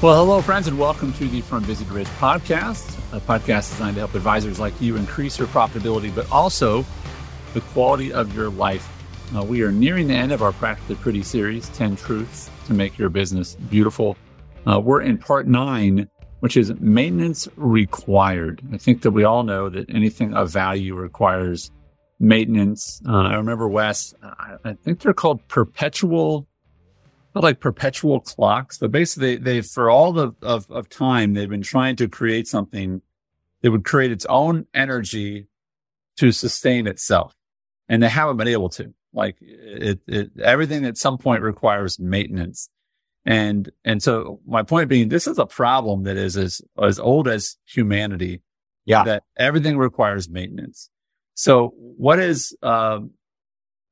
Well, hello, friends, and welcome to the From Busy to Rich podcast, a podcast designed to help advisors like you increase your profitability, but also the quality of your life. Uh, we are nearing the end of our Practically Pretty series 10 Truths to Make Your Business Beautiful. Uh, we're in part nine, which is maintenance required. I think that we all know that anything of value requires maintenance. Uh, I remember Wes, I, I think they're called perpetual like perpetual clocks, but basically they, for all the, of, of time, they've been trying to create something that would create its own energy to sustain itself. And they haven't been able to like it, it, everything at some point requires maintenance. And, and so my point being, this is a problem that is as, as old as humanity. Yeah. That everything requires maintenance. So what is, um,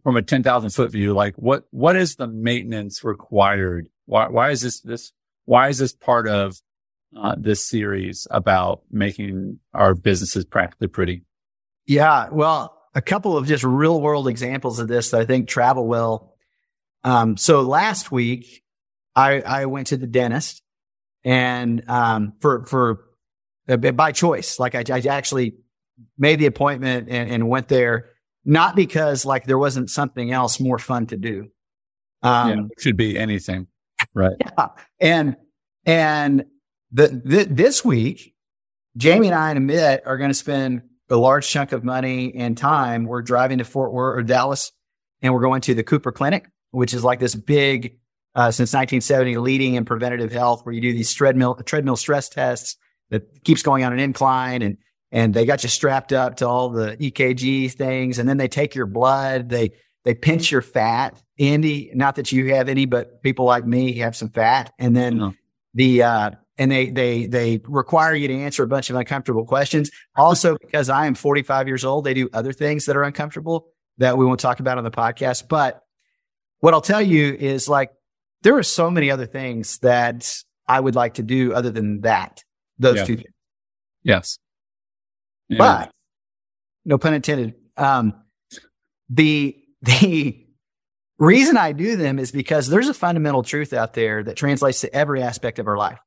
from a 10,000 foot view, like what, what is the maintenance required? Why, why is this, this, why is this part of uh, this series about making our businesses practically pretty? Yeah. Well, a couple of just real world examples of this that I think travel well. Um, so last week I, I went to the dentist and, um, for, for, uh, by choice, like I, I actually made the appointment and, and went there not because like there wasn't something else more fun to do. Um, yeah, should be anything. Right. Yeah. And, and the, the, this week, Jamie and I and Amit are going to spend a large chunk of money and time. We're driving to Fort Worth or Dallas and we're going to the Cooper Clinic, which is like this big, uh, since 1970 leading in preventative health where you do these treadmill, treadmill stress tests that keeps going on an incline and and they got you strapped up to all the EKG things, and then they take your blood, they they pinch your fat. Andy, not that you have any, but people like me have some fat, and then no. the uh, and they they they require you to answer a bunch of uncomfortable questions. Also, because I am 45 years old, they do other things that are uncomfortable that we won't talk about on the podcast. But what I'll tell you is like there are so many other things that I would like to do other than that. Those yeah. two things. Yes. Yeah. But no pun intended. Um, the the reason I do them is because there's a fundamental truth out there that translates to every aspect of our life.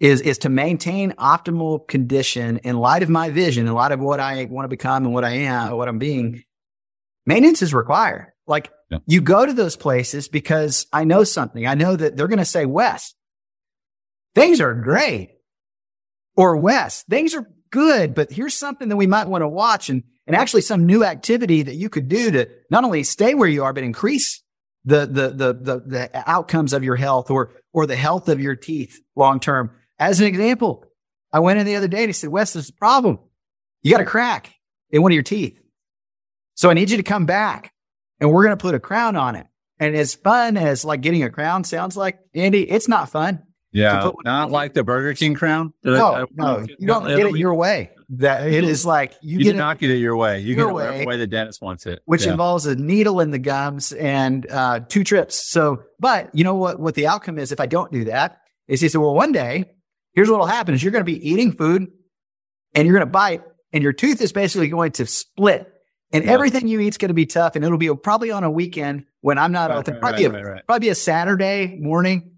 Is is to maintain optimal condition in light of my vision, in light of what I want to become and what I am, or what I'm being. Maintenance is required. Like yeah. you go to those places because I know something. I know that they're going to say, Wes, things are great. Or Wes, things are good, but here's something that we might want to watch and, and actually some new activity that you could do to not only stay where you are, but increase the, the, the, the, the outcomes of your health or, or the health of your teeth long term. As an example, I went in the other day and he said, Wes, there's a problem. You got a crack in one of your teeth. So I need you to come back and we're going to put a crown on it. And as fun as like getting a crown sounds like, Andy, it's not fun. Yeah, not like the Burger King crown. no, I, no, you don't get it your way. That it is like you, you get not get it your way. You your get it way, the way the dentist wants it, which yeah. involves a needle in the gums and uh, two trips. So, but you know what? What the outcome is if I don't do that is he said, well, one day here's what will happen: is you're going to be eating food and you're going to bite, and your tooth is basically going to split, and yeah. everything you eat is going to be tough, and it'll be probably on a weekend when I'm not right, open. Right, probably, right, a, probably a Saturday morning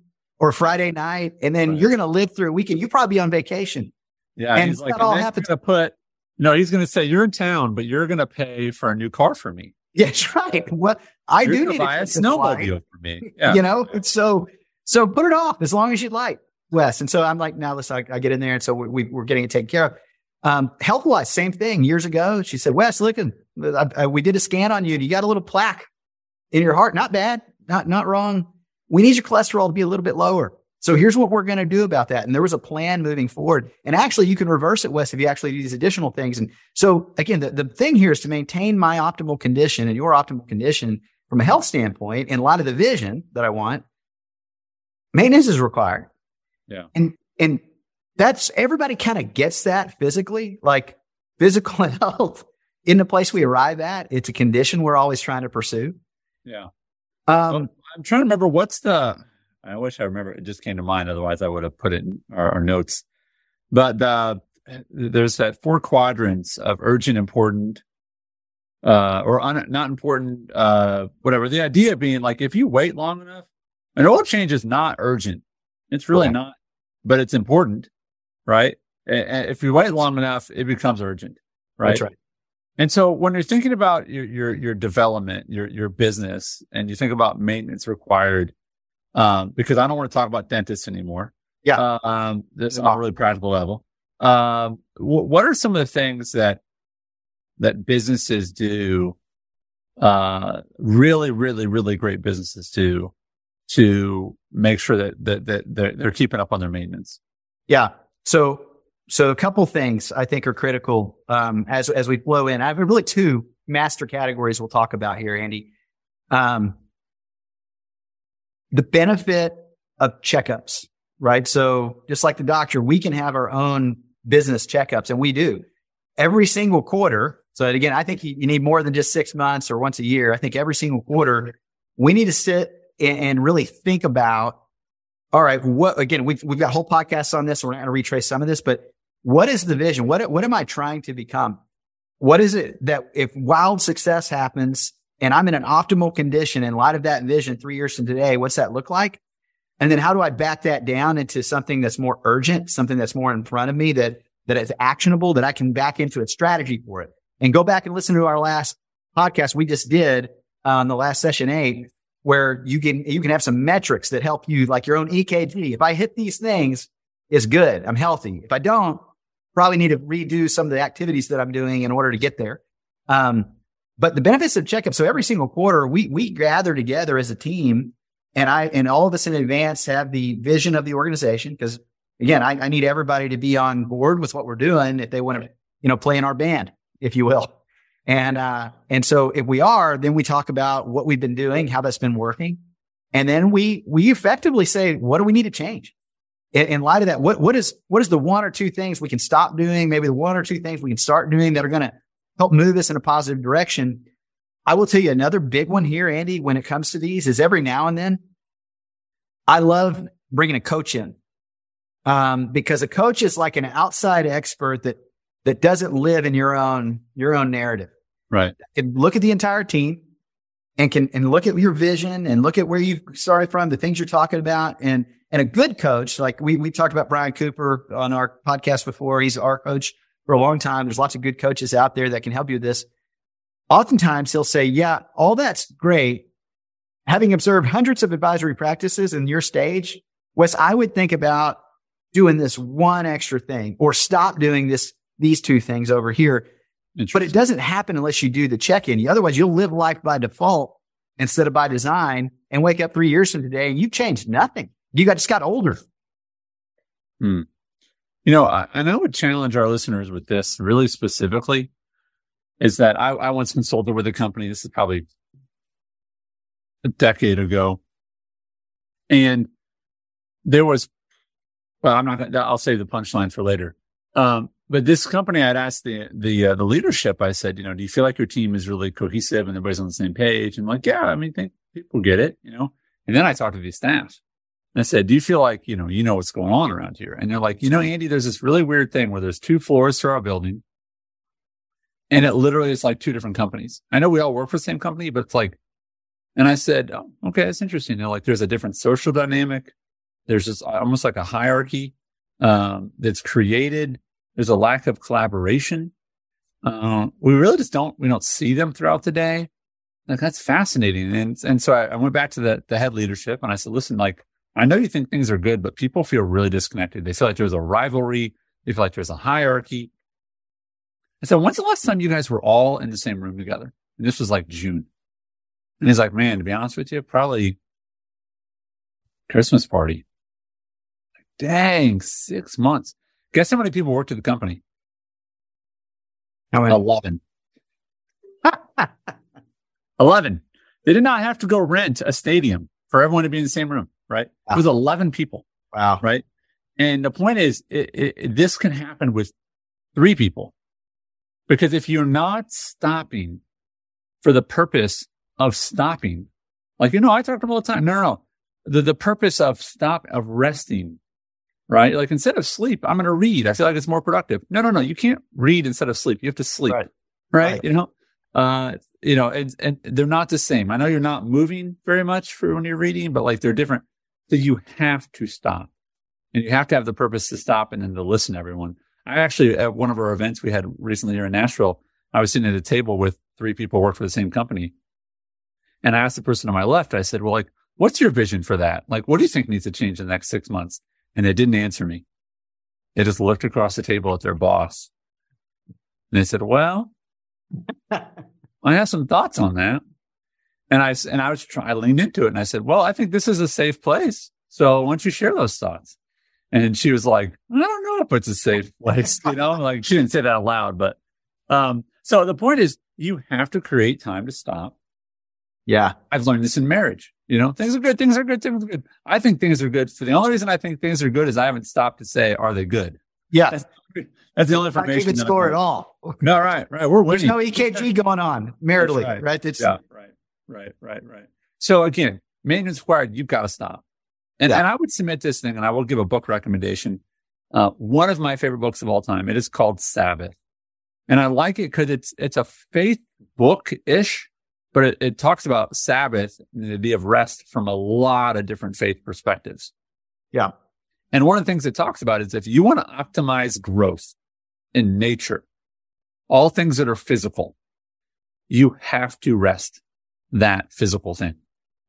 or Friday night, and then right. you're going to live through a weekend. You probably be on vacation. Yeah, and he's like, all happens. to put. No, he's going to say you're in town, but you're going to pay for a new car for me. Yeah, that's right. Well, I you're do need buy a snowmobile for me. Yeah. You know, so so put it off as long as you'd like, Wes. And so I'm like, now listen, I, I get in there, and so we, we are getting it taken care of. Um, health wise, same thing. Years ago, she said, Wes, look, I, I, we did a scan on you, and you got a little plaque in your heart. Not bad, not not wrong. We need your cholesterol to be a little bit lower. So here's what we're going to do about that. And there was a plan moving forward. And actually, you can reverse it, Wes, if you actually do these additional things. And so again, the, the thing here is to maintain my optimal condition and your optimal condition from a health standpoint in light of the vision that I want. Maintenance is required. Yeah. And, and that's everybody kind of gets that physically, like physical health in the place we arrive at. It's a condition we're always trying to pursue. Yeah. Um, well, I'm trying to remember what's the, I wish I remember. It just came to mind. Otherwise, I would have put it in our, our notes. But uh, there's that four quadrants of urgent, important, uh, or un- not important, uh, whatever. The idea being like if you wait long enough, an oil change is not urgent. It's really not, but it's important, right? And if you wait long enough, it becomes urgent, right? That's right. And so when you're thinking about your, your, your development, your, your business, and you think about maintenance required, um, because I don't want to talk about dentists anymore. Yeah. Uh, um, this on a really practical level. Um, what are some of the things that, that businesses do, uh, really, really, really great businesses do to make sure that, that, that they're, they're keeping up on their maintenance? Yeah. So so a couple things I think are critical um, as as we flow in. I have really two master categories we'll talk about here, Andy. Um, the benefit of checkups, right? So just like the doctor, we can have our own business checkups, and we do every single quarter. So again, I think you, need more than just six months or once a year. I think every single quarter we need to sit and, really think about all right, what again, we've we've got whole podcasts on this, we're not going to retrace some of this, but what is the vision? What, what am I trying to become? What is it that if wild success happens and I'm in an optimal condition in light of that vision three years from today, what's that look like? And then how do I back that down into something that's more urgent, something that's more in front of me that, that is actionable, that I can back into a strategy for it and go back and listen to our last podcast we just did uh, on the last session eight, where you can, you can have some metrics that help you like your own EKG. If I hit these things, it's good. I'm healthy. If I don't, probably need to redo some of the activities that I'm doing in order to get there. Um, but the benefits of checkup. So every single quarter, we we gather together as a team, and I and all of us in advance have the vision of the organization because again, I, I need everybody to be on board with what we're doing if they want to, you know, play in our band, if you will. And uh, and so if we are, then we talk about what we've been doing, how that's been working, and then we we effectively say, what do we need to change? In, in light of that, what, what is, what is the one or two things we can stop doing? Maybe the one or two things we can start doing that are going to help move us in a positive direction. I will tell you another big one here, Andy, when it comes to these is every now and then I love bringing a coach in. Um, because a coach is like an outside expert that, that doesn't live in your own, your own narrative. Right. Can look at the entire team and can, and look at your vision and look at where you started from, the things you're talking about and, and a good coach, like we, we talked about Brian Cooper on our podcast before. He's our coach for a long time. There's lots of good coaches out there that can help you with this. Oftentimes he'll say, yeah, all that's great. Having observed hundreds of advisory practices in your stage, Wes, I would think about doing this one extra thing or stop doing this, these two things over here. But it doesn't happen unless you do the check in. Otherwise you'll live life by default instead of by design and wake up three years from today and you've changed nothing. You got just got older. Hmm. You know, I, I know would challenge our listeners with this really specifically is that I, I once consulted with a company. This is probably a decade ago. And there was, well, I'm not going to, I'll save the punchline for later. Um, but this company, I'd asked the, the, uh, the leadership, I said, you know, do you feel like your team is really cohesive and everybody's on the same page? And I'm like, yeah, I mean, think people get it, you know? And then I talked to the staff and I said, do you feel like, you know, you know what's going on around here? And they're like, you know, Andy, there's this really weird thing where there's two floors to our building. And it literally is like two different companies. I know we all work for the same company, but it's like, and I said, oh, okay, that's interesting. You know, like there's a different social dynamic. There's just almost like a hierarchy, um, that's created. There's a lack of collaboration. Uh, we really just don't, we don't see them throughout the day. Like that's fascinating. And, and so I, I went back to the, the head leadership and I said, listen, like I know you think things are good, but people feel really disconnected. They feel like there's a rivalry. They feel like there's a hierarchy. I said, when's the last time you guys were all in the same room together? And this was like June. And he's like, man, to be honest with you, probably Christmas party. Like, dang, six months. Guess how many people worked at the company? How many? 11. 11. They did not have to go rent a stadium for everyone to be in the same room right? Wow. It was 11 people. Wow. Right. And the point is, it, it, this can happen with three people because if you're not stopping for the purpose of stopping, like, you know, I talk to them all the time. No, no, no. The, the purpose of stop, of resting, right? Like instead of sleep, I'm going to read. I feel like it's more productive. No, no, no. You can't read instead of sleep. You have to sleep. Right. right? right. You know, uh, you know, and, and they're not the same. I know you're not moving very much for when you're reading, but like they're different that you have to stop. And you have to have the purpose to stop and then to listen to everyone. I actually, at one of our events we had recently here in Nashville, I was sitting at a table with three people who work for the same company. And I asked the person on my left, I said, well, like, what's your vision for that? Like, what do you think needs to change in the next six months? And they didn't answer me. They just looked across the table at their boss. And they said, well, I have some thoughts on that. And I, and I was trying, I leaned into it and I said, well, I think this is a safe place. So why don't you share those thoughts? And she was like, I don't know if it's a safe place, you know, like she didn't say that out loud, but, um, so the point is you have to create time to stop. Yeah. I've learned this in marriage. You know, things are good, things are good, things are good. I think things are good. So the only reason I think things are good is I haven't stopped to say, are they good? Yeah. That's, that's the only information. Not good score at all. No, right, right. We're winning. There's no EKG going on maritally, right. right? That's, yeah, right, right, right, right. So again, maintenance required, you've got to stop. And, yeah. and I would submit this thing and I will give a book recommendation. Uh, one of my favorite books of all time. It is called Sabbath. And I like it because it's, it's a faith book ish, but it, it talks about Sabbath and the idea of rest from a lot of different faith perspectives. Yeah. And one of the things it talks about is if you want to optimize growth in nature, all things that are physical, you have to rest that physical thing.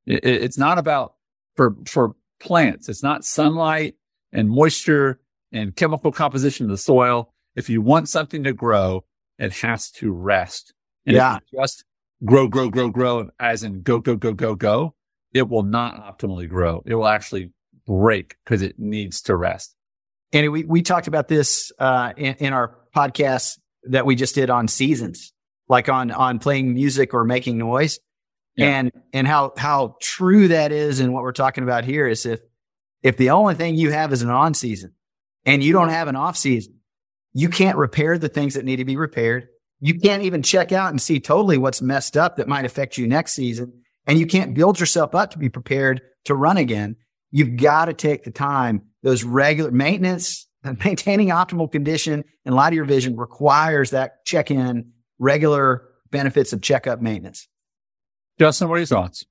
It, it's not about for, for plants. It's not sunlight and moisture and chemical composition of the soil. If you want something to grow, it has to rest. And yeah. just grow, grow, grow, grow, as in go, go, go, go, go, it will not optimally grow. It will actually break because it needs to rest. And we, we talked about this, uh, in, in our podcast that we just did on seasons, like on, on playing music or making noise. Yeah. And, and how, how true that is. And what we're talking about here is if, if the only thing you have is an on season and you don't have an off season, you can't repair the things that need to be repaired. You can't even check out and see totally what's messed up that might affect you next season. And you can't build yourself up to be prepared to run again. You've got to take the time. Those regular maintenance, maintaining optimal condition in light of your vision requires that check in, regular benefits of checkup maintenance. Justin, what are your thoughts?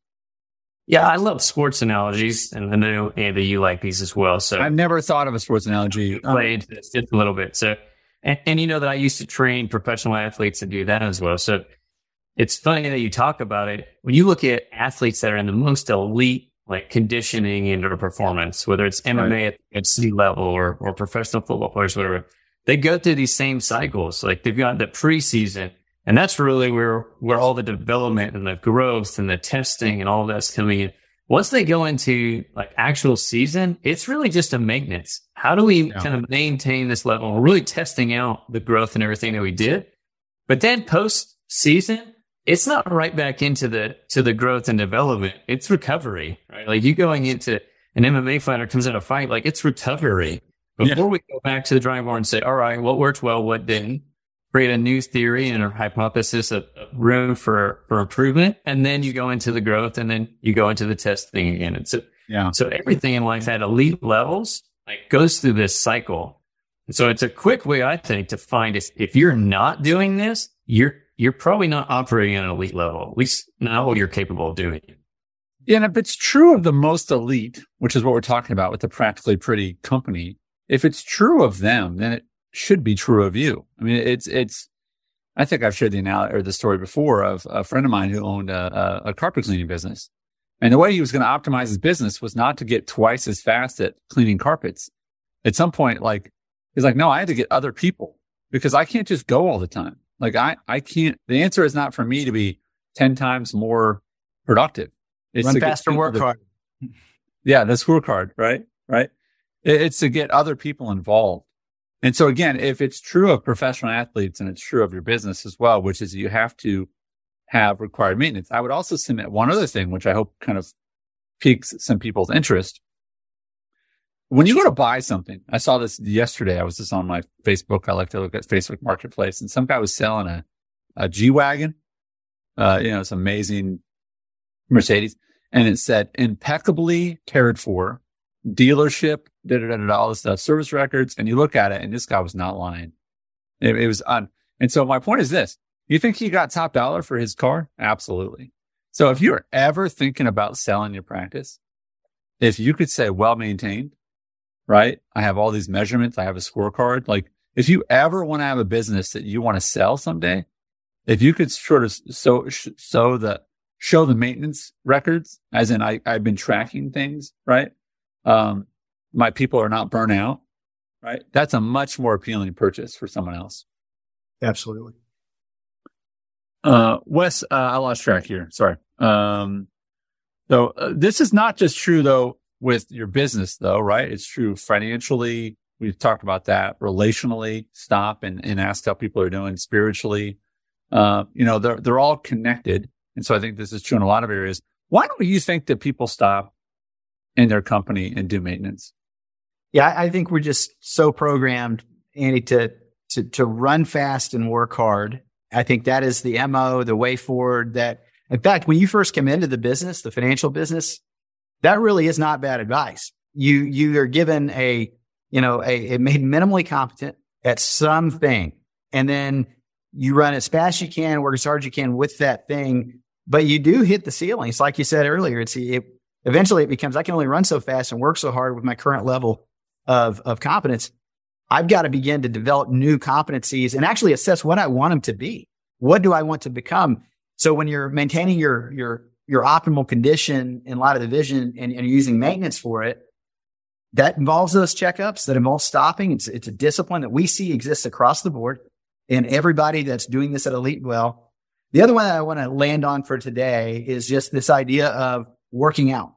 Yeah, I love sports analogies, and I know Andy, you like these as well. So I've never thought of a sports analogy. Um, played just a little bit. So, and, and, you know that I used to train professional athletes and do that as well. So it's funny that you talk about it. When you look at athletes that are in the most elite like conditioning and or performance, whether it's MMA right. at, at C level or or professional football players, whatever, they go through these same cycles. Like they've got the preseason and that's really where, where all the development and the growth and the testing and all that's coming in. Once they go into like actual season, it's really just a maintenance. How do we yeah. kind of maintain this level? We're really testing out the growth and everything that we did. But then post season, it's not right back into the, to the growth and development. It's recovery, right? Like you going into an MMA fighter comes in a fight, like it's recovery. Before yeah. we go back to the drawing board and say, all right, what worked well, what didn't? Create a new theory and a hypothesis of room for, for improvement. And then you go into the growth and then you go into the testing again. And so, yeah. so everything in life at elite levels like goes through this cycle. And so it's a quick way, I think, to find if, if you're not doing this, you're, you're probably not operating at an elite level, at least not what you're capable of doing. Yeah. And if it's true of the most elite, which is what we're talking about with the practically pretty company, if it's true of them, then it should be true of you. I mean, it's, it's, I think I've shared the analogy or the story before of a friend of mine who owned a, a, a carpet cleaning business. And the way he was going to optimize his business was not to get twice as fast at cleaning carpets. At some point, like, he's like, no, I had to get other people because I can't just go all the time. Like I, I can't, the answer is not for me to be 10 times more productive. It's Run faster, work hard. Yeah, the scorecard, right? Right. It's to get other people involved. And so again, if it's true of professional athletes and it's true of your business as well, which is you have to have required maintenance. I would also submit one other thing, which I hope kind of piques some people's interest. When you go to buy something, I saw this yesterday. I was just on my Facebook. I like to look at Facebook Marketplace and some guy was selling a, a G Wagon. Uh, you know, it's amazing Mercedes and it said impeccably cared for dealership, da, da, all this stuff, service records. And you look at it and this guy was not lying. It, it was on. And so my point is this. You think he got top dollar for his car? Absolutely. So if you're ever thinking about selling your practice, if you could say well maintained, right? I have all these measurements. I have a scorecard. Like if you ever want to have a business that you want to sell someday, if you could sort of so, so the, show the maintenance records, as in I, I've been tracking things, right? Um, my people are not burnt out, right? That's a much more appealing purchase for someone else. Absolutely. Uh, Wes, uh, I lost track here. Sorry. Um, so uh, this is not just true though with your business though, right? It's true financially. We've talked about that relationally. Stop and, and ask how people are doing spiritually. Uh, you know, they're, they're all connected. And so I think this is true in a lot of areas. Why don't you think that people stop in their company and do maintenance? Yeah, I think we're just so programmed, Andy, to, to, to run fast and work hard. I think that is the MO, the way forward that in fact, when you first come into the business, the financial business, that really is not bad advice. You, you are given a, you know, a, it made minimally competent at something. And then you run as fast as you can, work as hard as you can with that thing. But you do hit the ceiling. It's like you said earlier. It's it, eventually it becomes I can only run so fast and work so hard with my current level of of competence. I've got to begin to develop new competencies and actually assess what I want them to be. What do I want to become? So when you're maintaining your your your optimal condition in light of the vision and, and using maintenance for it, that involves those checkups, that involves stopping. It's it's a discipline that we see exists across the board and everybody that's doing this at Elite Well. The other one that I want to land on for today is just this idea of working out.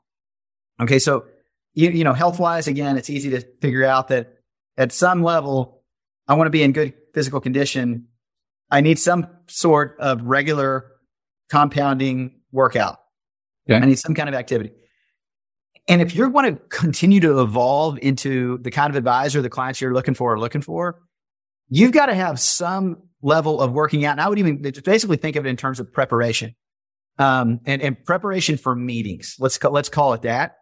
Okay, so you, you know, health wise, again, it's easy to figure out that at some level, I want to be in good physical condition. I need some sort of regular compounding workout. Okay. I need some kind of activity. And if you're going to continue to evolve into the kind of advisor the clients you're looking for are looking for, you've got to have some level of working out. And I would even basically think of it in terms of preparation, um, and, and preparation for meetings. Let's call, let's call it that.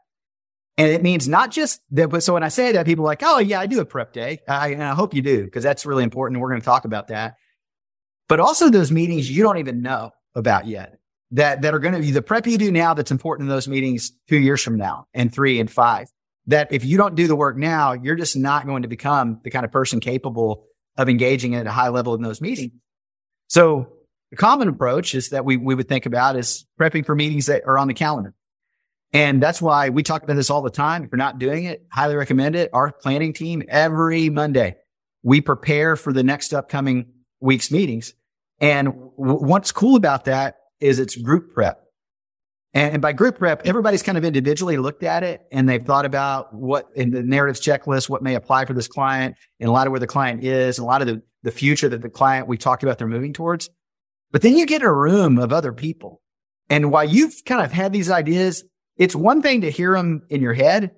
And it means not just that. But so when I say that, people are like, "Oh yeah, I do a prep day," I, and I hope you do because that's really important. We're going to talk about that. But also those meetings you don't even know about yet that, that are going to be the prep you do now that's important in those meetings two years from now and three and five. That if you don't do the work now, you're just not going to become the kind of person capable of engaging at a high level in those meetings. So the common approach is that we, we would think about is prepping for meetings that are on the calendar. And that's why we talk about this all the time. If you're not doing it, highly recommend it. Our planning team every Monday, we prepare for the next upcoming week's meetings. And w- what's cool about that is it's group prep. And, by group prep, everybody's kind of individually looked at it and they've thought about what in the narratives checklist, what may apply for this client and a lot of where the client is and a lot of the, the future that the client we talked about they're moving towards. But then you get a room of other people. And while you've kind of had these ideas, it's one thing to hear them in your head.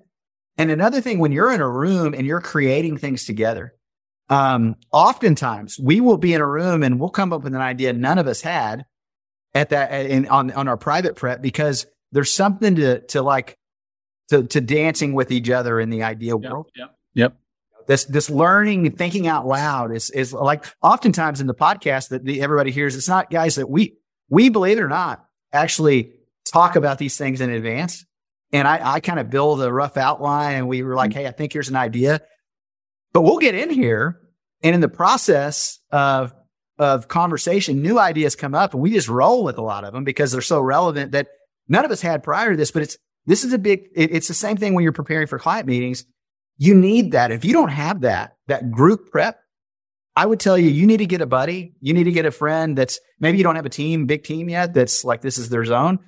And another thing when you're in a room and you're creating things together um, oftentimes we will be in a room and we'll come up with an idea none of us had at that in, on on our private prep because there's something to to like to to dancing with each other in the idea yep, world. Yep. Yep. This this learning and thinking out loud is is like oftentimes in the podcast that the, everybody hears. It's not guys that we we believe it or not actually talk about these things in advance. And I, I kind of build a rough outline and we were like, mm-hmm. Hey, I think here's an idea. But we'll get in here and in the process of of conversation, new ideas come up and we just roll with a lot of them because they're so relevant that none of us had prior to this. But it's this is a big it, it's the same thing when you're preparing for client meetings. You need that. If you don't have that, that group prep, I would tell you, you need to get a buddy. You need to get a friend that's maybe you don't have a team, big team yet. That's like, this is their zone.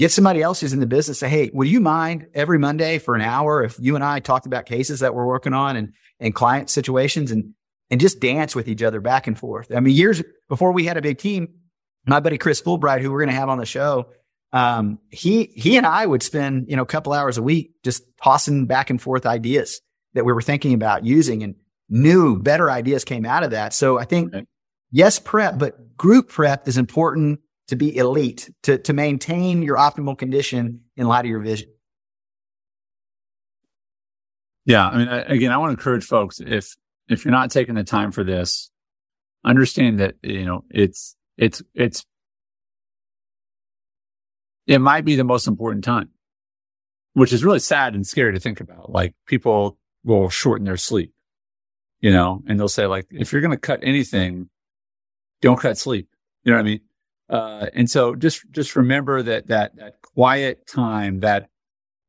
Get somebody else who's in the business. Say, Hey, would you mind every Monday for an hour if you and I talked about cases that we're working on and and client situations and, and just dance with each other back and forth. I mean, years before we had a big team, my buddy Chris Fulbright, who we're going to have on the show, um, he, he and I would spend, you know, a couple hours a week just tossing back and forth ideas that we were thinking about using and new, better ideas came out of that. So I think, yes, prep, but group prep is important to be elite, to, to maintain your optimal condition in light of your vision. Yeah, I mean, again, I want to encourage folks if if you're not taking the time for this, understand that you know it's it's it's it might be the most important time, which is really sad and scary to think about. Like people will shorten their sleep, you know, and they'll say like, if you're going to cut anything, don't cut sleep. You know what I mean? Uh, and so just, just remember that, that, that quiet time, that,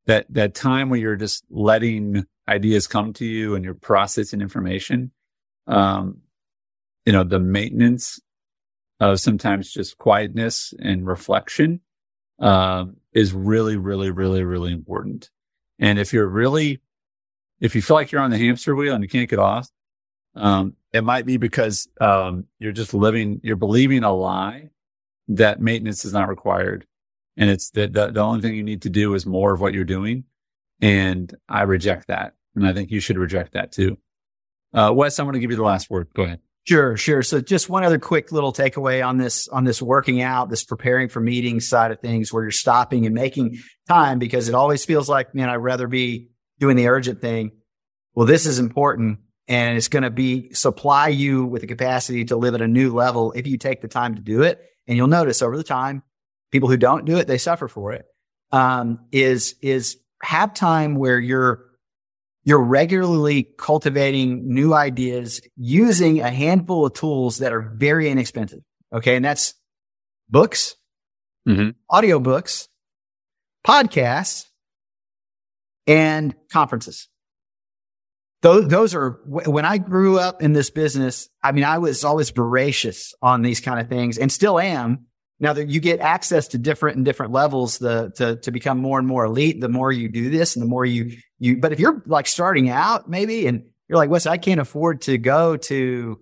that, that time where you're just letting ideas come to you and you're processing information. Um, you know, the maintenance of sometimes just quietness and reflection, um, is really, really, really, really important. And if you're really, if you feel like you're on the hamster wheel and you can't get off, um, it might be because, um, you're just living, you're believing a lie that maintenance is not required. And it's that the, the only thing you need to do is more of what you're doing. And I reject that. And I think you should reject that too. Uh, Wes, I'm going to give you the last word. Go ahead. Sure, sure. So just one other quick little takeaway on this, on this working out, this preparing for meetings side of things where you're stopping and making time because it always feels like, man, I'd rather be doing the urgent thing. Well, this is important and it's going to be supply you with the capacity to live at a new level if you take the time to do it. And you'll notice over the time, people who don't do it, they suffer for it. Um, is, is have time where you're you're regularly cultivating new ideas using a handful of tools that are very inexpensive. Okay. And that's books, mm-hmm. audiobooks, podcasts, and conferences. Those, those are when I grew up in this business. I mean, I was always voracious on these kind of things and still am. Now that you get access to different and different levels, the, to, to become more and more elite, the more you do this and the more you, you, but if you're like starting out maybe and you're like, Wes, I can't afford to go to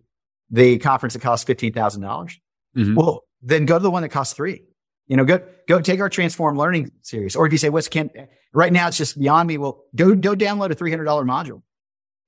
the conference that costs $15,000. mm-hmm. Well, then go to the one that costs three. You know, go, go take our transform learning series. Or if you say, Wes, can't, right now it's just beyond me. Well, go, go download a $300 module.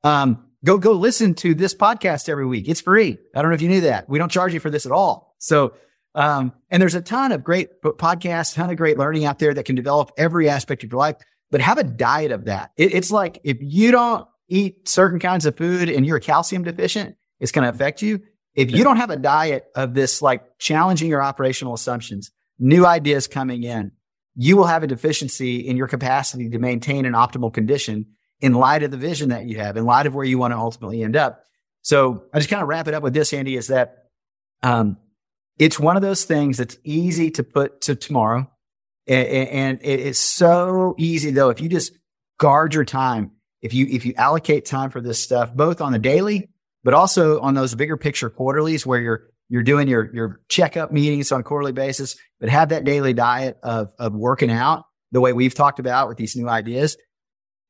Um, go, go listen to this podcast every week. It's free. I don't know if you knew that. We don't charge you for this at all. So um, and there's a ton of great podcasts, ton of great learning out there that can develop every aspect of your life, but have a diet of that. It, it's like if you don't eat certain kinds of food and you're calcium deficient, it's going to affect you. If you don't have a diet of this, like challenging your operational assumptions, new ideas coming in, you will have a deficiency in your capacity to maintain an optimal condition in light of the vision that you have, in light of where you want to ultimately end up. So I just kind of wrap it up with this, Andy, is that, um, it's one of those things that's easy to put to tomorrow. And it's so easy though. If you just guard your time, if you, if you allocate time for this stuff, both on the daily, but also on those bigger picture quarterlies where you're, you're doing your, your checkup meetings on a quarterly basis, but have that daily diet of, of working out the way we've talked about with these new ideas.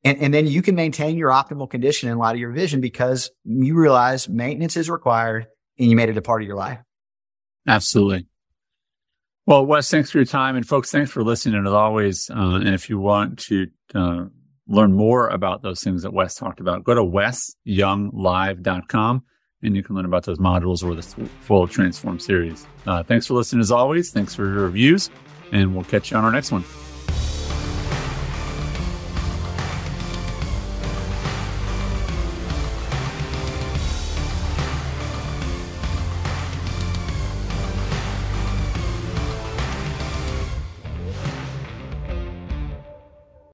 And, and then you can maintain your optimal condition in light of your vision because you realize maintenance is required and you made it a part of your life. Absolutely. Well, Wes, thanks for your time. And folks, thanks for listening and as always. Uh, and if you want to uh, learn more about those things that Wes talked about, go to wesyounglive.com and you can learn about those modules or the full Transform series. Uh, thanks for listening as always. Thanks for your reviews, and we'll catch you on our next one.